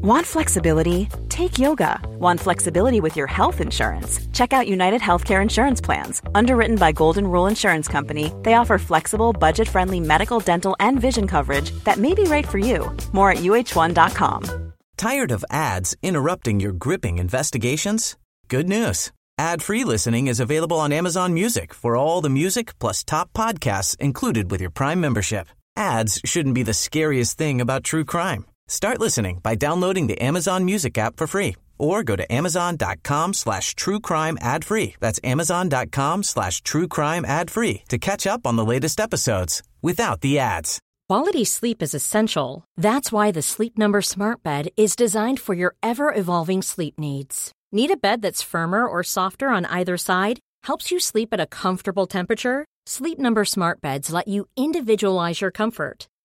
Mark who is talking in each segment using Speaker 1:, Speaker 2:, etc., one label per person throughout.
Speaker 1: Want flexibility? Take yoga. Want flexibility with your health insurance? Check out United Healthcare Insurance Plans. Underwritten by Golden Rule Insurance Company, they offer flexible, budget friendly medical, dental, and vision coverage that may be right for you. More at uh1.com.
Speaker 2: Tired of ads interrupting your gripping investigations? Good news. Ad free listening is available on Amazon Music for all the music plus top podcasts included with your Prime membership. Ads shouldn't be the scariest thing about true crime. Start listening by downloading the Amazon Music app for free or go to amazon.com slash true crime ad free. That's amazon.com slash true crime ad free to catch up on the latest episodes without the ads.
Speaker 3: Quality sleep is essential. That's why the Sleep Number Smart Bed is designed for your ever evolving sleep needs. Need a bed that's firmer or softer on either side? Helps you sleep at a comfortable temperature? Sleep Number Smart Beds let you individualize your comfort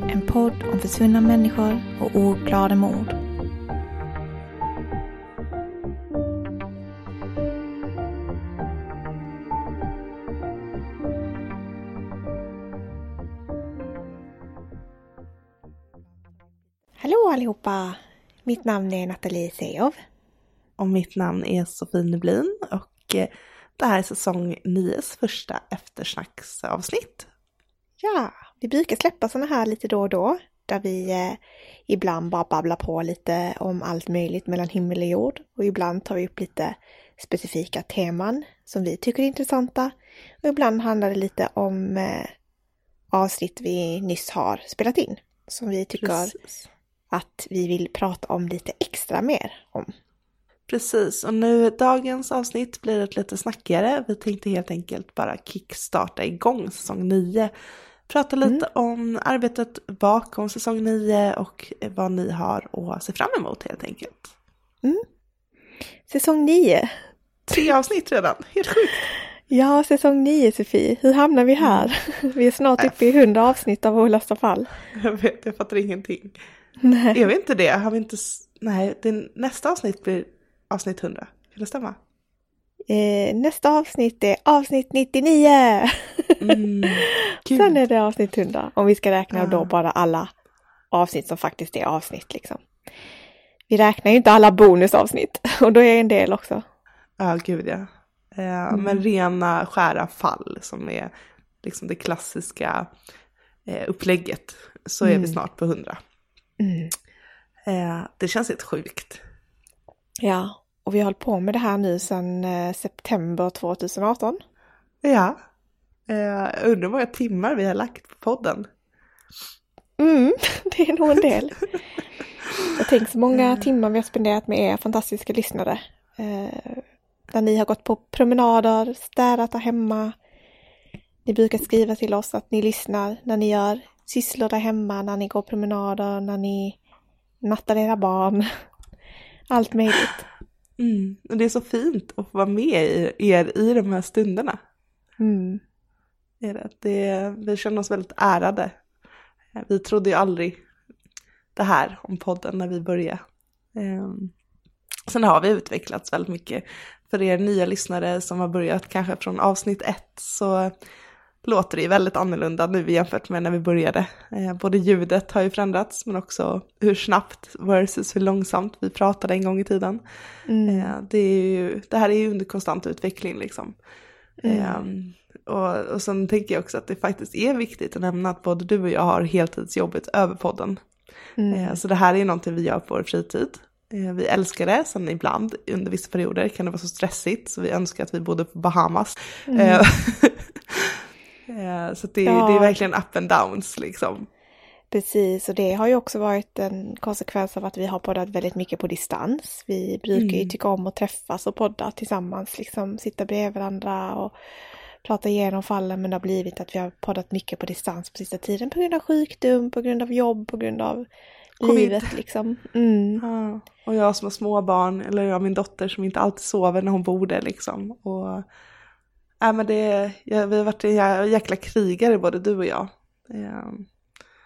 Speaker 4: En podd om försvunna människor och ouppklarade mord.
Speaker 5: Hallå allihopa! Mitt namn är Nathalie Sejow.
Speaker 4: Och mitt namn är Sofie Nublin och eh, det här är säsong 9 första eftersnacksavsnitt.
Speaker 5: Ja, vi brukar släppa sådana här lite då och då, där vi eh, ibland bara babblar på lite om allt möjligt mellan himmel och jord och ibland tar vi upp lite specifika teman som vi tycker är intressanta och ibland handlar det lite om eh, avsnitt vi nyss har spelat in som vi tycker
Speaker 4: Precis.
Speaker 5: att vi vill prata om lite extra mer om.
Speaker 4: Precis, och nu dagens avsnitt blir ett lite snackigare. Vi tänkte helt enkelt bara kickstarta igång säsong 9. Prata lite om arbetet bakom säsong 9 och vad ni har att se fram emot helt enkelt.
Speaker 5: Säsong 9.
Speaker 4: Tre avsnitt redan, helt sjukt.
Speaker 5: Ja, säsong 9 Sofie. Hur hamnar vi här? Vi är snart uppe i 100 avsnitt av Olösta fall.
Speaker 4: Jag vet, jag fattar ingenting.
Speaker 5: Nej.
Speaker 4: Är vi inte det? Har vi inte... Nej, det, nästa avsnitt blir avsnitt 100. Kan det stämma?
Speaker 5: Eh, nästa avsnitt är avsnitt 99!
Speaker 4: Mm,
Speaker 5: Sen är det avsnitt 100. Om vi ska räkna
Speaker 4: Ja.
Speaker 5: då bara alla avsnitt som faktiskt är avsnitt liksom. Vi räknar ju inte alla bonusavsnitt och då är en del också.
Speaker 4: Ja, gud ja. Eh, Men rena skära fall som är liksom det klassiska eh, upplägget så är vi snart på 100.
Speaker 5: Mm.
Speaker 4: Eh, det känns helt sjukt.
Speaker 5: Ja, och vi har hållit på med det här nu sedan eh, september 2018.
Speaker 4: Ja. Eh, jag undrar hur många timmar vi har lagt på podden.
Speaker 5: Mm, det är nog en del. Jag tänker så många timmar vi har spenderat med er fantastiska lyssnare. Eh, där ni har gått på promenader, städat där hemma. Ni brukar skriva till oss att ni lyssnar när ni gör sysslor där hemma, när ni går promenader, när ni nattar era barn. Allt möjligt.
Speaker 4: Mm. Och det är så fint att få vara med i, er i de här stunderna.
Speaker 5: Mm.
Speaker 4: Är det. Det, vi känner oss väldigt ärade. Eh, Vi trodde ju aldrig det här om podden när vi började. Ehm, Sen har vi utvecklats väldigt mycket. För er nya lyssnare som har börjat kanske från avsnitt ett så låter det ju väldigt annorlunda nu jämfört med när vi började. Eh, Både ljudet har ju förändrats men också hur snabbt versus hur långsamt vi pratade en gång i tiden. Eh, Det, ju, det här är ju under konstant utveckling liksom. Ehm, och, och sen tänker jag också att det faktiskt är viktigt att nämna att både du och jag har heltidsjobbet över podden. Eh, så det här är ju någonting vi gör på vår fritid. Eh, vi älskar det, sen ibland under vissa perioder kan det vara så stressigt så vi önskar att vi bodde på Bahamas. Eh, så det,
Speaker 5: Ja.
Speaker 4: det är verkligen up and downs liksom.
Speaker 5: Precis, och det har ju också varit en konsekvens av att vi har poddat väldigt mycket på distans. Vi brukar ju tycka om att träffas och podda tillsammans, liksom sitta bredvid varandra och prata igenom fallen, men det har blivit att vi har poddat mycket på distans på sista tiden på grund av sjukdom, på grund av jobb, på grund av
Speaker 4: Covid.
Speaker 5: livet liksom. Mm.
Speaker 4: Ja. Och jag som har småbarn, eller jag min dotter som inte alltid sover när hon borde liksom. Och, äh, men det, ja, vi har varit en jäkla krigare både du och jag. Ja.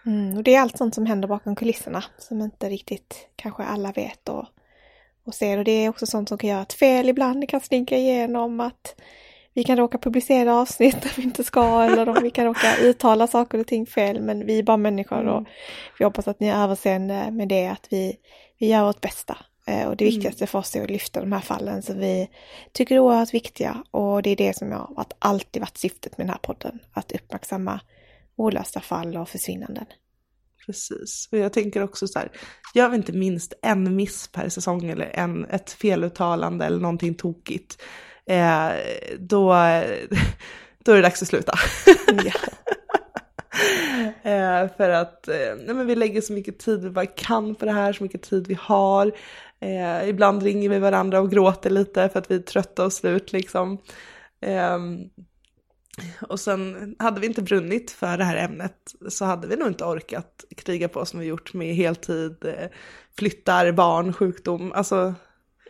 Speaker 5: Mm, och det är allt sånt som händer bakom kulisserna som inte riktigt kanske alla vet och, och ser. Och det är också sånt som kan göra ett fel ibland. Det kan slinka igenom att vi kan råka publicera avsnitt där vi inte ska eller om vi kan råka uttala saker och ting fel. Men vi är bara människor och vi hoppas att ni har överseende med det att vi, vi gör vårt bästa. Eh, Och det viktigaste för oss är att lyfta de här fallen som vi tycker är oerhört viktiga och det är det som har varit, alltid varit syftet med den här podden. Att uppmärksamma olösta fall och försvinnanden.
Speaker 4: Precis. Och jag tänker också så här, gör vi inte minst en miss per säsong eller en, ett feluttalande eller någonting tokigt, eh, då, då är det dags att sluta.
Speaker 5: Ja.
Speaker 4: eh, för att eh, nej, men vi lägger så mycket tid vi bara kan på det här, så mycket tid vi har. Eh, ibland ringer vi varandra och gråter lite för att vi är trötta och slut liksom. Ehm, och sen hade vi inte brunnit för det här ämnet så hade vi nog inte orkat kriga på som vi gjort med heltid, eh, flyttar, barn, sjukdom. Alltså,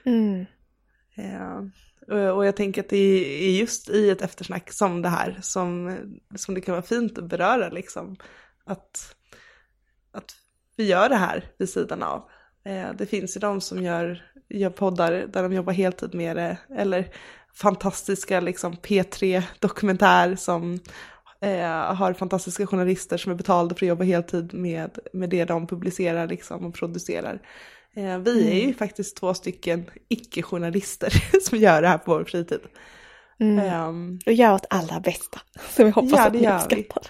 Speaker 5: Mm.
Speaker 4: eh, och och jag tänker att det är just i ett eftersnack som det här som, som det kan vara fint att beröra liksom. Att, att vi gör det här vid sidan av. Eh, det finns ju de som gör, gör poddar där de jobbar heltid med det, eller fantastiska liksom P3-dokumentär som eh, har fantastiska journalister som är betalda för att jobba heltid med, med det de publicerar liksom och producerar. Eh, vi är ju faktiskt två stycken icke-journalister som gör det här på vår fritid.
Speaker 5: Mm.
Speaker 4: Ehm,
Speaker 5: Och gör vårt allra bästa. Så vi hoppas
Speaker 4: Ja,
Speaker 5: att ni
Speaker 4: gör vi.
Speaker 5: uppskattar.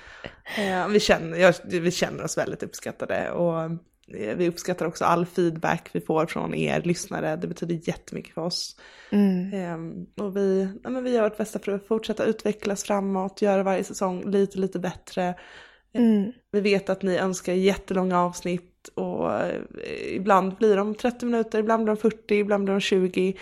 Speaker 4: Eh, vi, känner, jag, vi känner oss väldigt uppskattade och vi uppskattar också all feedback vi får från er lyssnare. Det betyder jättemycket för oss.
Speaker 5: Mm.
Speaker 4: Eh, och vi, ja, men vi gör vårt bästa för att fortsätta utvecklas framåt, göra varje säsong lite, lite bättre.
Speaker 5: Mm.
Speaker 4: Vi vet att ni önskar jättelånga avsnitt och eh, ibland blir de 30 minuter, ibland blir de 40, ibland blir de 20.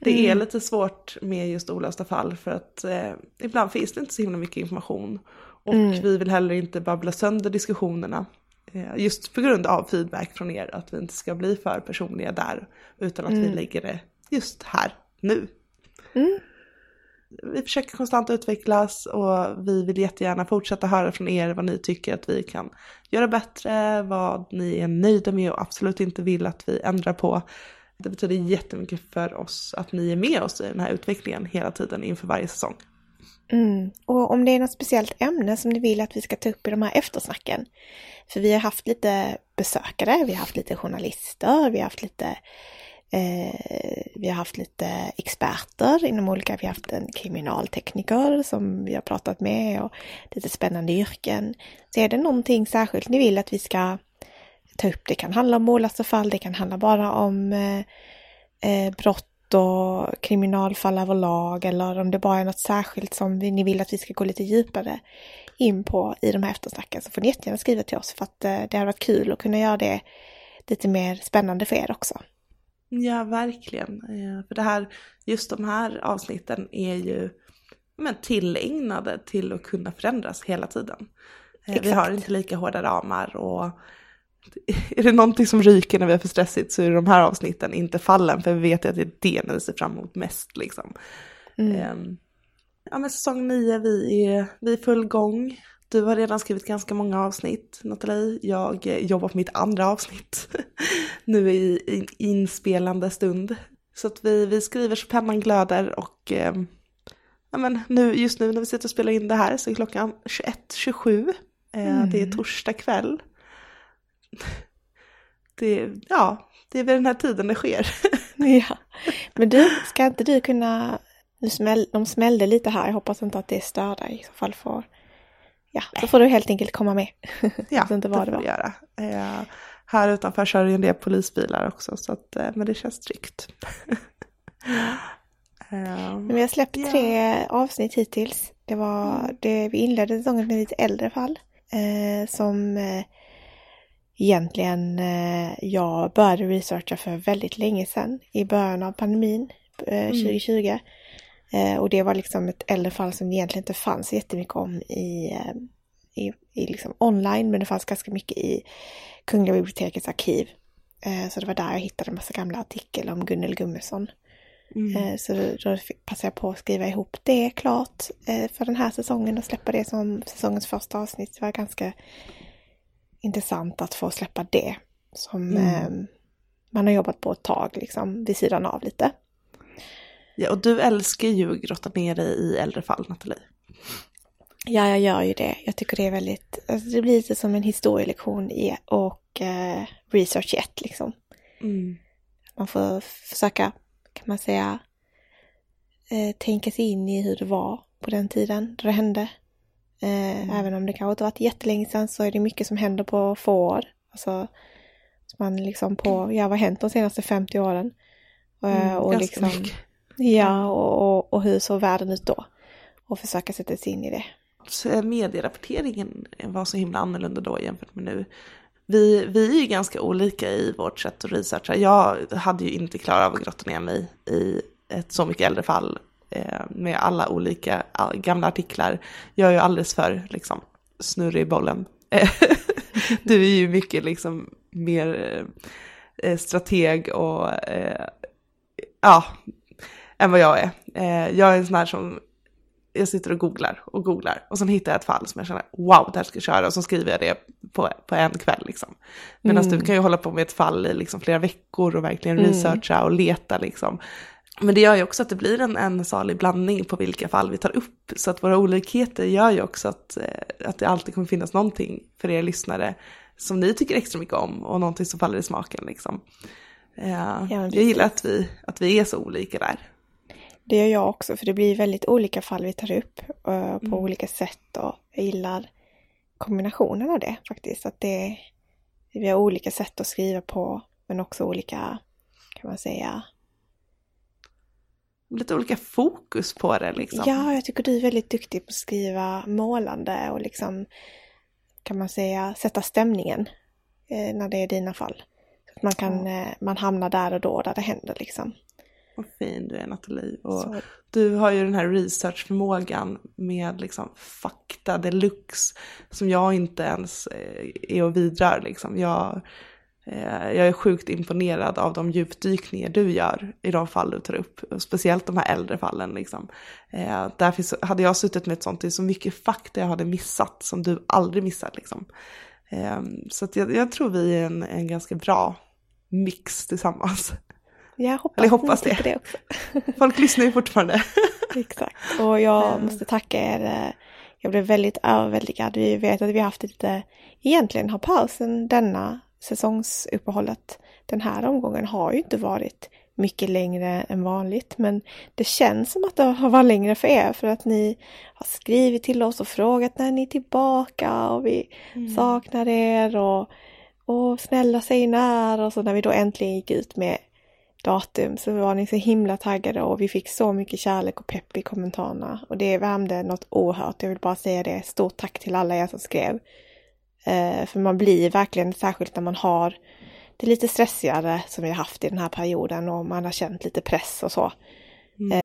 Speaker 4: Det är lite svårt med just olösta fall för att eh, ibland finns det inte så himla mycket information. Och vi vill heller inte babbla sönder diskussionerna. Eh, just på grund av feedback från er, att vi inte ska bli för personliga där. Utan att vi lägger det just här, nu. Vi försöker konstant utvecklas och vi vill jättegärna fortsätta höra från er vad ni tycker att vi kan göra bättre, vad ni är nöjda med och absolut inte vill att vi ändrar på. Det betyder jättemycket för oss att ni är med oss i den här utvecklingen hela tiden inför varje säsong.
Speaker 5: Mm. Och om det är något speciellt ämne som ni vill att vi ska ta upp i de här eftersnacken. För vi har haft lite besökare, vi har haft lite journalister, vi har haft lite eh, vi har haft lite experter inom olika, vi har haft en kriminaltekniker som vi har pratat med och lite spännande yrken. Så är det någonting särskilt ni vill att vi ska ta upp, det kan handla om målaste fall, det kan handla bara om eh, eh, brott och kriminalfall överlag eller om det bara är något särskilt som ni vill att vi ska gå lite djupare in på i de här eftersnacken så får ni jättegärna skriva till oss för att eh, det har varit kul att kunna göra det lite mer spännande för er också.
Speaker 4: Ja, verkligen. Eh, För det här, just de här avsnitten är ju men, tillägnade till att kunna förändras hela tiden. Eh, Vi
Speaker 5: Exakt.
Speaker 4: har inte lika hårda ramar och är det någonting som ryker när vi är för stressigt så är det de här avsnitten, inte fallen, för vi vet att det är det ni ser fram emot mest liksom. Ehm, Ja men säsong 9, vi är, vi är full gång. Du har redan skrivit ganska många avsnitt, Nathalie. Jag eh, jobbar på mitt andra avsnitt nu i, i inspelande stund. Så att vi, vi skriver så pennan glöder och eh, ja, men nu, just nu när vi sitter och spelar in det här så är klockan 21.27. Eh, Det är torsdag kväll. Det, ja, det är vid den här tiden det sker.
Speaker 5: Ja, men du, ska inte du kunna, nu smäll, de smällde lite här, jag hoppas inte att det stör dig, i så fall får, ja, så får du helt enkelt komma med.
Speaker 4: Ja,
Speaker 5: Jag vet inte vad
Speaker 4: det
Speaker 5: det
Speaker 4: får
Speaker 5: var.
Speaker 4: vi göra. Eh, här utanför kör ju en del polisbilar också, så att, eh, men det känns tryggt. eh,
Speaker 5: Men vi har släppt
Speaker 4: Ja.
Speaker 5: tre avsnitt hittills. Det var, det, vi inledde säsongen med lite äldre fall. Eh, som eh, egentligen eh, jag började researcha för väldigt länge sedan. I början av pandemin eh, 2020. Eh, och det var liksom ett äldre fall som egentligen inte fanns jättemycket om i, i, i liksom online, men det fanns ganska mycket i Kungliga bibliotekets arkiv. Så det var där jag hittade en massa gamla artiklar om Gunnel Gummesson. Mm. Så då passade jag på att skriva ihop det klart för den här säsongen och släppa det som säsongens första avsnitt. Det var ganska intressant att få släppa det som mm. man har jobbat på ett tag, liksom vid sidan av lite.
Speaker 4: Ja, och du älskar ju att grotta ner dig i äldre fall, Nathalie.
Speaker 5: Ja, jag gör ju det. Jag tycker det är väldigt, alltså det blir lite som en historielektion i, och eh, research 1 liksom. Mm. Man får försöka, kan man säga, eh, tänka sig in i hur det var på den tiden då det hände. Eh, mm. Även om det kanske inte varit jättelänge sedan så är det mycket som händer på få år. Alltså, man liksom på, ja vad har hänt de senaste 50 åren? Eh, mm, och liksom, mycket. Ja, och, och, och hur såg världen ut då? Och försöka sätta sig in i det.
Speaker 4: Medierapporteringen var så himla annorlunda då jämfört med nu. Vi, vi är ju ganska olika i vårt sätt att researcha. Jag hade ju inte klarat av att grotta ner mig i ett så mycket äldre fall med alla olika gamla artiklar. Jag är ju alldeles för liksom, snurrig i bollen. du är ju mycket liksom mer eh, strateg och eh, ja, än vad jag är. Eh, jag är en sån här som, jag sitter och googlar och googlar och sen hittar jag ett fall som jag känner wow, det här ska jag köra och så skriver jag det på, på en kväll liksom. Medan mm. du kan ju hålla på med ett fall i liksom flera veckor och verkligen mm. researcha och leta liksom. Men det gör ju också att det blir en, en salig blandning på vilka fall vi tar upp. Så att våra olikheter gör ju också att, eh, att det alltid kommer finnas någonting för er lyssnare som ni tycker extra mycket om och någonting som faller i smaken liksom. Uh, ja, jag gillar att vi, att vi är så olika där.
Speaker 5: Det gör jag också, för det blir väldigt olika fall vi tar upp uh, på mm. olika sätt och jag gillar kombinationen av det faktiskt. Att det, vi har olika sätt att skriva på, men också olika, kan man säga,
Speaker 4: lite olika fokus på det liksom.
Speaker 5: Ja, jag tycker du är väldigt duktig på att skriva målande och liksom, kan man säga, sätta stämningen eh, när det är dina fall. Så att man kan, ja. eh, man hamnar där och då där det händer liksom.
Speaker 4: Vad fin du är Nathalie. Och så. du har ju den här researchförmågan med liksom fakta deluxe som jag inte ens eh, är och vidrar liksom. Jag, jag är sjukt imponerad av de djupdykningar du gör i de fall du tar upp. Speciellt de här äldre fallen liksom. Eh, därför hade jag suttit med ett sånt, det är så mycket fakta jag hade missat som du aldrig missar liksom. Så jag, jag, tror vi är en, en ganska bra mix tillsammans.
Speaker 5: Jag hoppas,
Speaker 4: Eller hoppas det. det också. Folk lyssnar ju fortfarande.
Speaker 5: Exakt, och jag måste tacka er. Jag blev väldigt överväldigad. Vi vet att vi har haft lite, egentligen har pausen denna säsongsuppehållet den här omgången har ju inte varit mycket längre än vanligt. Men det känns som att det har varit längre för er för att ni har skrivit till oss och frågat när ni är tillbaka och vi mm. saknar er och, och snälla säg när och så när vi då äntligen gick ut med datum så var ni så himla taggade och vi fick så mycket kärlek och pepp i kommentarerna. Och det värmde något oerhört. Jag vill bara säga det. Stort tack till alla er som skrev. Eh, för man blir verkligen, särskilt när man har det lite stressigare som vi har haft i den här perioden och man har känt lite press och så. Mm. Eh.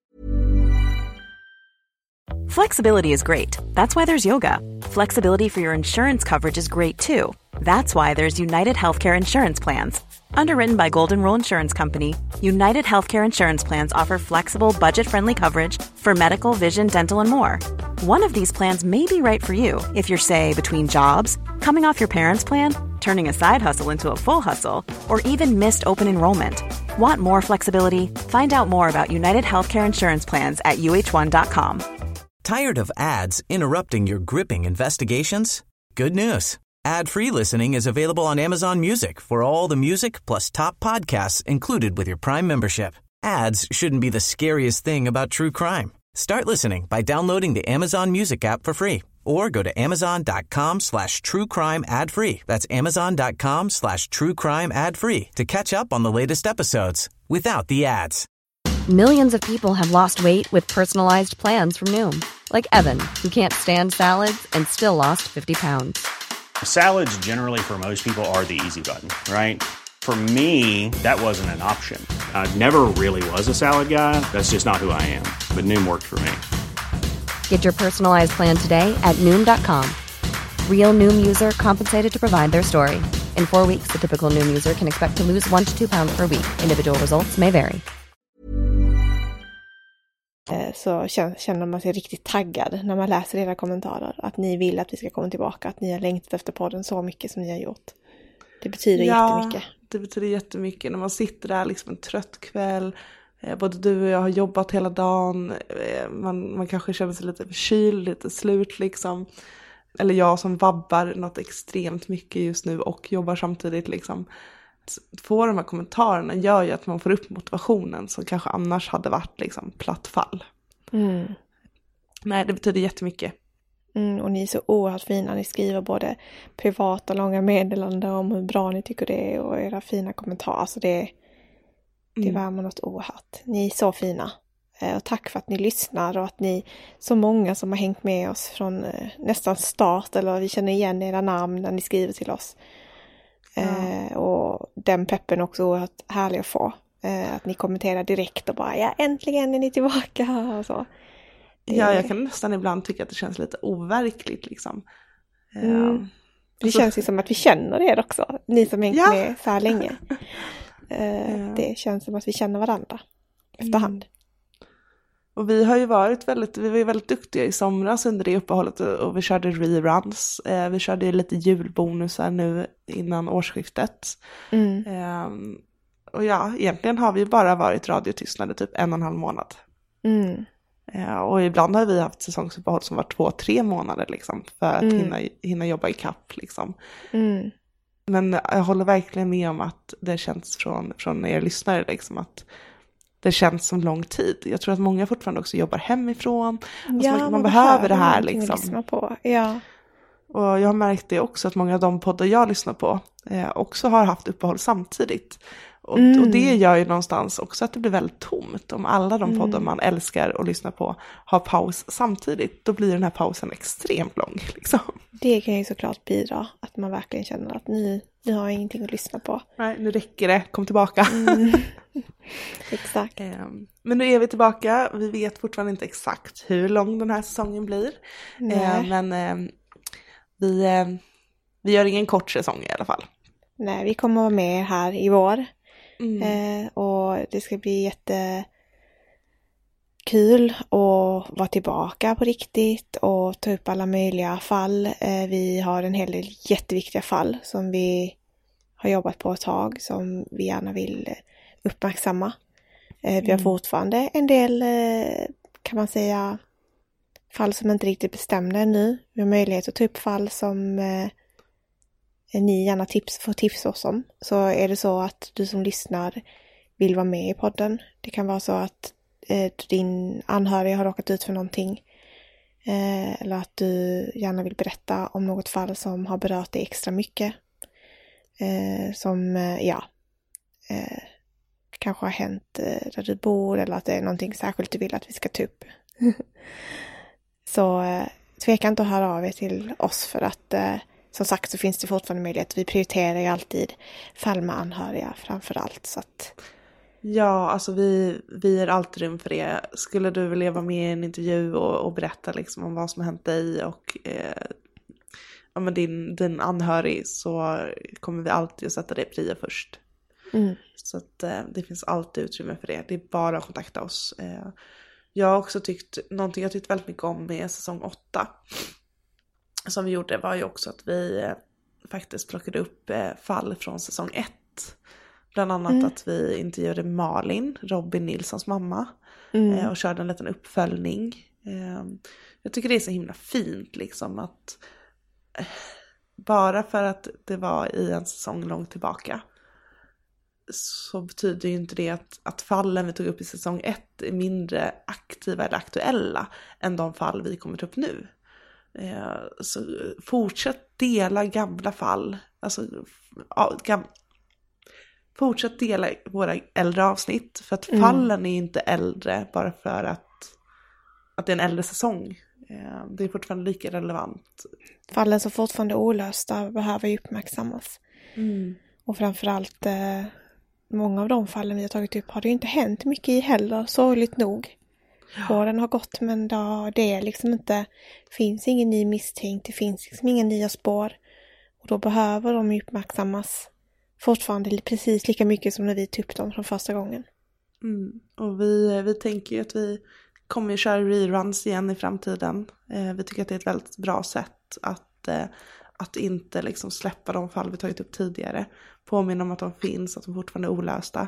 Speaker 1: Flexibility is great. That's why there's yoga. Flexibility for your insurance coverage is great too. That's why there's United Healthcare Insurance Plans. Underwritten by Golden Rule Insurance Company, United Healthcare Insurance Plans offer flexible, budget friendly coverage for medical, vision, dental, and more. One of these plans may be right for you if you're, say, between jobs, coming off your parents' plan, turning a side hustle into a full hustle, or even missed open enrollment. Want more flexibility? Find out more about United Healthcare Insurance Plans at uh1.com.
Speaker 2: Tired of ads interrupting your gripping investigations? Good news. Ad-free listening is available on Amazon Music for all the music plus top podcasts included with your Prime membership. Ads shouldn't be the scariest thing about true crime. Start listening by downloading the Amazon Music app for free or go to amazon.com slash true crime ad free. That's amazon.com slash true crime ad free to catch up on the latest episodes without the ads.
Speaker 6: Millions of people have lost weight with personalized plans from Noom, like Evan, who can't stand salads and still lost 50 pounds.
Speaker 7: Salads, generally, for most people, are the easy button, right? For me, that wasn't an option. I never really was a salad guy. That's just not who I am. But Noom worked for me.
Speaker 6: Get your personalized plan today at Noom.com. Real Noom user compensated to provide their story. In four weeks, the typical Noom user can expect to lose one to two pounds per week. Individual results may vary.
Speaker 5: Eh, Så kän- känner man sig riktigt taggad när man läser era kommentarer. Att ni vill att vi ska komma tillbaka, att ni har längtat efter podden så mycket som ni har gjort. Det betyder jättemycket.
Speaker 4: det betyder jättemycket när man sitter där liksom en trött kväll. Eh, både du och jag har jobbat hela dagen. Eh, man, man kanske känner sig lite förkyld, lite slut liksom. Eller jag som vabbar något extremt mycket just nu och jobbar samtidigt liksom. Få de här kommentarerna gör ju att man får upp motivationen som kanske annars hade varit liksom platt fall.
Speaker 5: Mm.
Speaker 4: Nej, det betyder jättemycket.
Speaker 5: Mm, och ni är så oerhört fina. Ni skriver både privata långa meddelanden om hur bra ni tycker det är och era fina kommentarer. Så det, det
Speaker 4: Mm.
Speaker 5: värmer något oerhört. Ni är så fina. Eh, Och tack för att ni lyssnar och att ni så många som har hängt med oss från eh, nästan start eller vi känner igen era namn när ni skriver till oss. Eh, och den peppen också oerhört härlig att få. Eh, att ni kommenterar direkt och bara ja äntligen är ni tillbaka och så.
Speaker 4: Ja, jag kan nästan ibland tycka att det känns lite overkligt liksom. Eh,
Speaker 5: Mm. Det
Speaker 4: Alltså-
Speaker 5: känns ju som att vi känner er också, ni som hängt
Speaker 4: Ja.
Speaker 5: med så här länge. Eh,
Speaker 4: Ja.
Speaker 5: Det känns som att vi känner varandra efterhand.
Speaker 4: Och vi har ju varit väldigt, vi var ju väldigt duktiga i somras under det uppehållet och vi körde reruns. Eh, vi körde lite julbonusar nu innan årsskiftet.
Speaker 5: Mm.
Speaker 4: Eh, och ja, egentligen har vi bara varit radiotystnade typ en och en halv månad.
Speaker 5: Mm.
Speaker 4: Eh, och ibland har vi haft säsongsuppehåll som var två, tre månader liksom. För att
Speaker 5: Mm.
Speaker 4: hinna, hinna jobba i kapp liksom.
Speaker 5: Mm.
Speaker 4: Men jag håller verkligen med om att det känns från, från er lyssnare liksom att det känns som lång tid. Jag tror att många fortfarande också jobbar hemifrån. Alltså man, man behöver det här liksom.
Speaker 5: lyssna på. Ja.
Speaker 4: Och jag har märkt det också att många av de poddar jag lyssnar på eh, också har haft uppehåll samtidigt. Och,
Speaker 5: Mm.
Speaker 4: och det gör ju någonstans också att det blir väldigt tomt om alla de
Speaker 5: Mm.
Speaker 4: poddar man älskar att lyssna på har paus samtidigt. Då blir den här pausen extremt lång. Liksom.
Speaker 5: Det kan ju såklart bidra, att man verkligen känner att nu, nu har ingenting att lyssna på.
Speaker 4: Nej, nu räcker det, kom tillbaka.
Speaker 5: Mm. Exakt.
Speaker 4: Ehm, Men nu är vi tillbaka. Vi vet fortfarande inte exakt hur lång den här säsongen blir.
Speaker 5: Nej.
Speaker 4: Ehm, Men ehm, vi, vi gör ingen kort säsong i alla fall.
Speaker 5: Nej, vi kommer vara med här i vår.
Speaker 4: Mm.
Speaker 5: Eh, och det ska bli jätte kul att vara tillbaka på riktigt och ta upp alla möjliga fall. Eh, vi har en hel del jätteviktiga fall som vi har jobbat på ett tag som vi gärna vill uppmärksamma. Eh, vi har
Speaker 4: Mm.
Speaker 5: fortfarande en del, eh, kan man säga, fall som inte riktigt bestämda ännu. Vi har möjlighet att ta upp fall som eh, Eh, ni gärna tips, får tipsa oss om. Så är det så att du som lyssnar vill vara med i podden. Det kan vara så att eh, din anhöriga har råkat ut för någonting. Eh, eller att du gärna vill berätta om något fall som har berört dig extra mycket. Eh, som, eh, ja, eh, kanske har hänt eh, där du bor eller att det är någonting särskilt du vill att vi ska ta upp. så eh, tveka inte att höra av er till oss för att eh, som sagt så finns det fortfarande möjlighet. Vi prioriterar ju alltid fall med anhöriga framför allt. Så att,
Speaker 4: Ja, alltså vi, vi är alltid rum för det. Skulle du vilja vara med i en intervju och, och berätta liksom om vad som har hänt dig och eh, ja, men din, din anhörig så kommer vi alltid att sätta dig prio först.
Speaker 5: mm,
Speaker 4: Så att eh, det finns alltid utrymme för det. Det är bara att kontakta oss. Eh, jag har också tyckt, någonting jag tyckt väldigt mycket om med säsong 8 som vi gjorde var ju också att vi eh, faktiskt plockade upp eh, fall från säsong 1. Bland annat
Speaker 5: Mm.
Speaker 4: att vi intervjuade Malin, Robin Nilssons mamma,
Speaker 5: mm,
Speaker 4: eh, och körde en liten uppföljning. Eh, jag tycker det är så himla fint liksom att bara för att det var i en säsong långt tillbaka så betyder ju inte det att, att fallen vi tog upp i säsong 1 är mindre aktiva eller aktuella än de fall vi kommer ta upp nu. Eh, så fortsätt dela gamla fall, alltså ja, gam, fortsätt dela våra äldre avsnitt för att
Speaker 5: Mm.
Speaker 4: fallen är inte äldre bara för att, att det är en äldre säsong. Eh, det är fortfarande lika relevant.
Speaker 5: fallen som fortfarande är olösta behöver ju uppmärksammas. Och framförallt eh, många av de fallen vi har tagit upp har det ju inte hänt mycket i heller, sorgligt nog. Åren har gått men då, det är liksom inte, finns ingen ny misstänkt, det finns liksom inga nya spår. Och då behöver de uppmärksammas fortfarande precis lika mycket som när vi tog upp dem från första gången.
Speaker 4: Mm. Och vi, vi tänker ju att vi kommer att köra reruns igen i framtiden. Eh, vi tycker att det är ett väldigt bra sätt att, eh, att inte liksom släppa de fall vi tagit upp tidigare. Påminna om att de finns, att de fortfarande är olösta.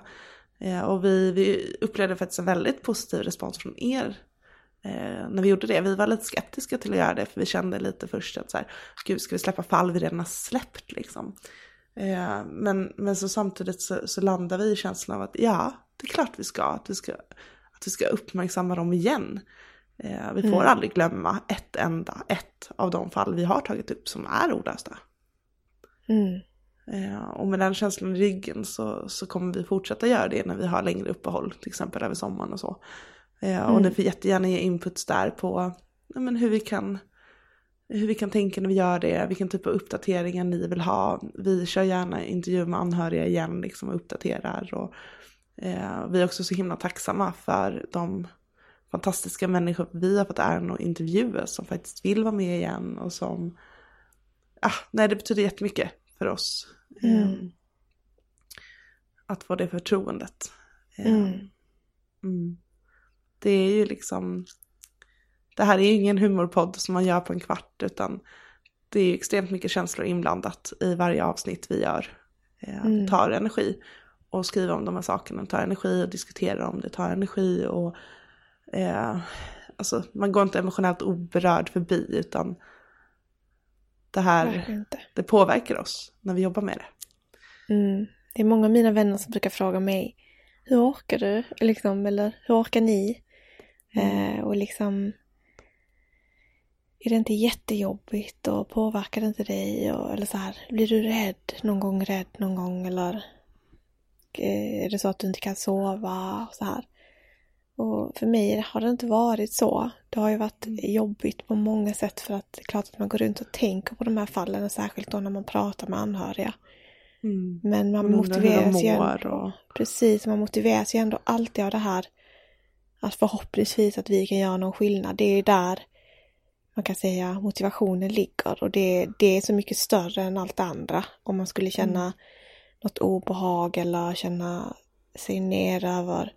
Speaker 4: Eh, och vi, vi upplevde faktiskt en väldigt positiv respons från er eh, när vi gjorde det. Vi var lite skeptiska till att göra det för vi kände lite först att så här, gud ska vi släppa fall vi redan har släppt liksom. Eh, men, men så samtidigt så, så landar vi i känslan av att ja, det är klart vi ska, att vi ska, att vi ska uppmärksamma dem igen. Eh, vi får mm. aldrig glömma ett enda, ett av de fall vi har tagit upp som är olösta. Mm. Eh, och med den känslan i ryggen så, så kommer vi fortsätta göra det när vi har längre uppehåll, till exempel över sommaren och så. Mm. Och ni får jättegärna ge inputs där på ja, men hur, vi kan, hur vi kan tänka när vi gör det, vilken typ av uppdateringar ni vill ha. Vi kör gärna intervju med anhöriga igen liksom, och uppdaterar. Och, eh, vi är också så himla tacksamma för de fantastiska människor vi har fått äran att intervjua som faktiskt vill vara med igen och som, ah, nej det betyder jättemycket för oss. Mm. Ehm, att få det förtroendet. Ehm, mm. Mm. Det är ju liksom, det här är ju ingen humorpodd som man gör på en kvart utan det är ju extremt mycket känslor inblandat i varje avsnitt vi gör. Ehm, det tar energi att skriva om de här sakerna, det tar energi att diskutera om det, tar energi och eh, alltså man går inte emotionellt oberörd förbi utan det här, det påverkar oss när vi jobbar med det.
Speaker 5: Mm. Det är många av mina vänner som brukar fråga mig, hur orkar du? Liksom, eller hur orkar ni? Mm. Eh, och liksom, är det inte jättejobbigt och påverkar det inte dig? Och, eller så här, blir du rädd någon gång, rädd någon gång? Eller eh, är det så att du inte kan sova? Och så här. Och för mig har det inte varit så. Det har ju varit mm. jobbigt på många sätt för att det är klart att man går runt och tänker på de här fallen, särskilt då när man pratar med anhöriga. Mm. Men man motiveras ju ändå. Och... Precis, man motiveras ju ändå alltid av det här att förhoppningsvis att vi kan göra någon skillnad. Det är där man kan säga motivationen ligger och det, det är så mycket större än allt andra. Om man skulle känna mm. något obehag eller känna sig ner över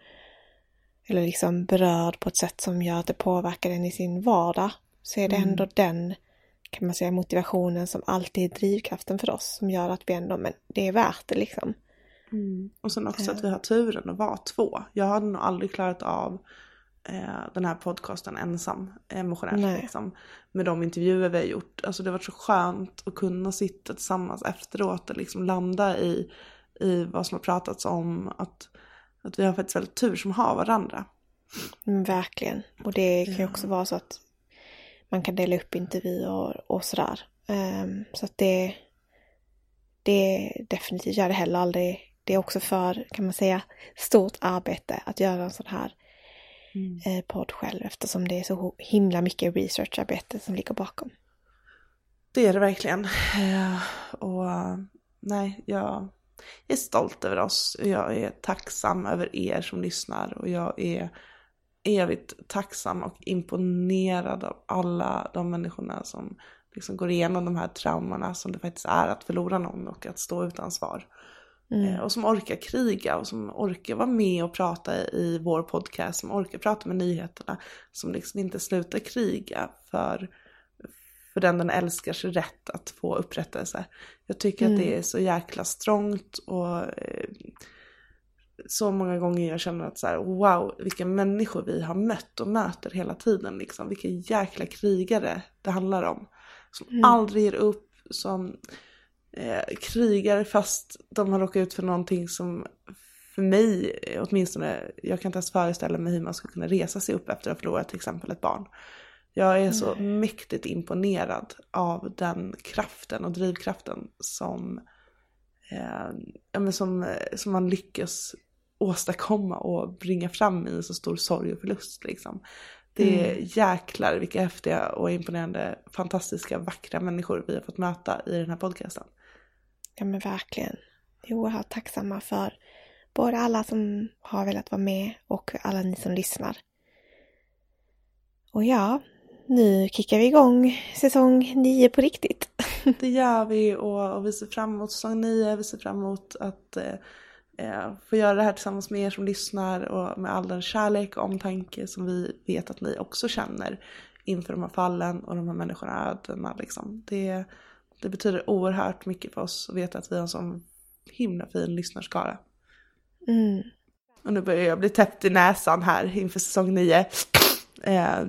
Speaker 5: eller liksom berörd på ett sätt som gör att det påverkar en i sin vardag så är det mm. ändå den kan man säga motivationen som alltid är drivkraften för oss som gör att vi ändå, men det är värt det liksom.
Speaker 4: Mm. Och sen också att vi har turen att vara två. Jag hade nog aldrig klarat av eh, den här podcasten ensam emotionellt liksom. Med de intervjuer vi har gjort. Alltså det har varit så skönt att kunna sitta tillsammans efteråt och liksom landa i, i vad som har pratats om. Att att vi har faktiskt väldigt tur som har varandra.
Speaker 5: Mm, verkligen. Och det kan ju också vara så att man kan dela upp intervjuer och, och sådär. Um, så att det, det definitivt, jag hade heller aldrig, det är också för, kan man säga, stort arbete att göra en sån här mm. eh, podd själv eftersom det är så himla mycket researcharbete som ligger bakom.
Speaker 4: Det är det verkligen. Uh, och nej, jag jag är stolt över oss. Jag är tacksam över er som lyssnar och jag är evigt tacksam och imponerad av alla de människorna som liksom går igenom de här traumorna som det faktiskt är att förlora någon och att stå utan svar. Mm. Eh, och som orkar kriga och som orkar vara med och prata i vår podcast, som orkar prata med nyheterna, som liksom inte slutar kriga för för den den älskars rätt att få upprättelse. Jag tycker mm. att det mm. är så jäkla strångt och eh, så många gånger jag känner att så här, wow, vilka människor vi har mött och möter hela tiden liksom. Vilka jäkla krigare det handlar om. Som mm. aldrig ger upp, som eh, krigar fast de har råkat ut för någonting som för mig åtminstone, jag kan inte ens föreställa mig hur man ska kunna resa sig upp efter att ha förlorat till exempel ett barn. Jag är så mm. mäktigt imponerad av den kraften och drivkraften som, eh, ja, men som, som man lyckas åstadkomma och bringa fram i så stor sorg och förlust. Liksom. Det är mm. jäklar vilka häftiga och imponerande, fantastiska, vackra människor vi har fått möta i den här podcasten.
Speaker 5: Ja men verkligen. Vi är oerhört tacksamma för både alla som har velat vara med och alla ni som lyssnar. Och ja, nu kickar vi igång säsong nio på riktigt.
Speaker 4: Det gör vi och, och vi ser fram emot säsong nio. Vi ser fram emot att eh, eh, få göra det här tillsammans med er som lyssnar och med all den kärlek och omtanke som vi vet att ni också känner inför de här fallen och de här människorna ödena. Liksom. Det, det betyder oerhört mycket för oss att veta att vi har en sån himla fin lyssnarskara.
Speaker 5: Mm.
Speaker 4: Och nu börjar jag bli täppt i näsan här inför säsong nio. Eh,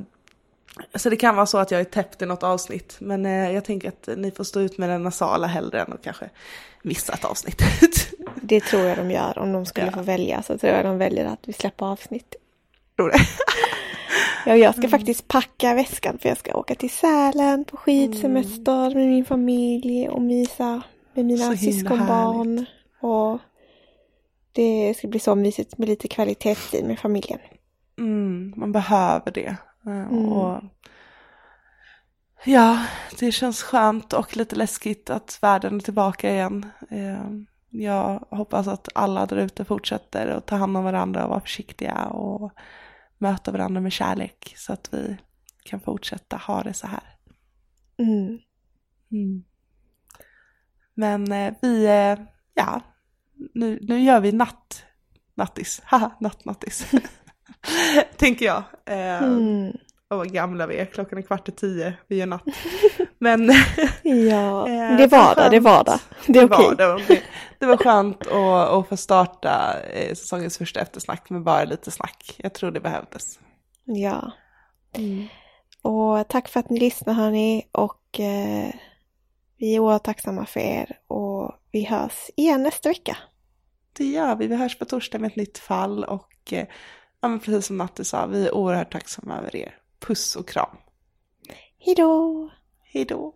Speaker 4: så det kan vara så att jag är täppt i något avsnitt. Men eh, jag tänker att ni får stå ut med den nasala hellre än att kanske missa ett avsnitt.
Speaker 5: Det tror jag de gör. Om de skulle
Speaker 4: Ja.
Speaker 5: få välja så tror jag de väljer att vi släpper avsnitt.
Speaker 4: Tror det.
Speaker 5: Ja, jag
Speaker 4: Mm.
Speaker 5: ska faktiskt packa väskan för jag ska åka till Sälen på skidsemester med min familj och mysa med mina syskonbarn. Och det ska bli så mysigt med lite kvalitetstid med familjen.
Speaker 4: Mm, man behöver det. Eh,
Speaker 5: Mm.
Speaker 4: Och ja, det känns skönt och lite läskigt att världen är tillbaka igen. Eh, Jag hoppas att alla där ute fortsätter att ta hand om varandra och vara försiktiga och möta varandra med kärlek så att vi kan fortsätta ha det så här.
Speaker 5: Mm.
Speaker 4: Mm. Men eh, vi, ja, nu, nu gör vi natt, nattis, haha, nattnattis. Tänker jag. Eh,
Speaker 5: Mm.
Speaker 4: Och vad gamla vi är, klockan är kvart i tio, vi gör natt. Men
Speaker 5: Ja,
Speaker 4: Eh,
Speaker 5: det är
Speaker 4: skönt.
Speaker 5: det är vardag. Det är
Speaker 4: det, var,
Speaker 5: okej.
Speaker 4: det, var, det, det var skönt att, att få starta eh, säsongens första eftersnack med bara lite snack. Jag tror det behövdes.
Speaker 5: Ja. Och tack för att ni lyssnar hörni och eh, vi är oerhört tacksamma för er och vi hörs igen nästa vecka.
Speaker 4: Det gör vi. Vi hörs på torsdag med ett nytt fall och eh, ja, men precis som Natte sa, vi är oerhört tacksamma över er. Puss och kram.
Speaker 5: Hejdå!
Speaker 4: Hej då.